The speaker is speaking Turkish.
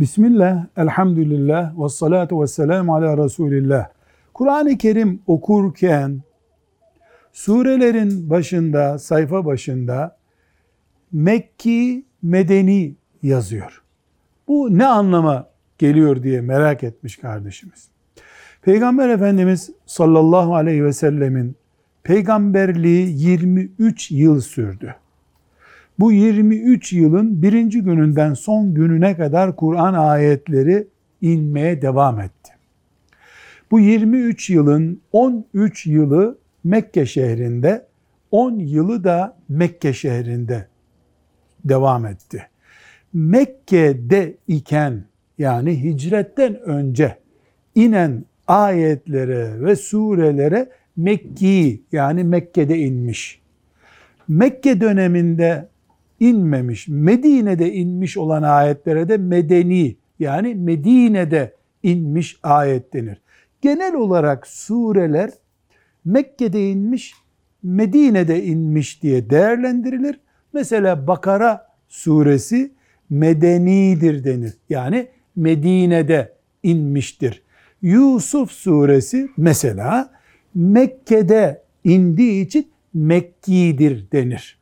Bismillah, elhamdülillah, ve salatu ve selamu ala Resulillah. Kur'an-ı Kerim okurken surelerin başında, sayfa başında Mekki, Medeni yazıyor. Bu ne anlama geliyor diye merak etmiş kardeşimiz. Peygamber Efendimiz sallallahu aleyhi ve sellemin peygamberliği 23 yıl sürdü. Bu 23 yılın birinci gününden son gününe kadar Kur'an ayetleri inmeye devam etti. Bu 23 yılın 13 yılı Mekke şehrinde, 10 yılı da Mekke şehrinde devam etti. Mekke'de iken yani hicretten önce inen ayetlere ve surelere Mekki yani Mekke'de inmiş. Mekke döneminde inmemiş, Medine'de inmiş olan ayetlere de medeni yani Medine'de inmiş ayet denir. Genel olarak sureler Mekke'de inmiş, Medine'de inmiş diye değerlendirilir. Mesela Bakara suresi medenidir denir. Yani Medine'de inmiştir. Yusuf suresi mesela Mekke'de indiği için Mekki'dir denir.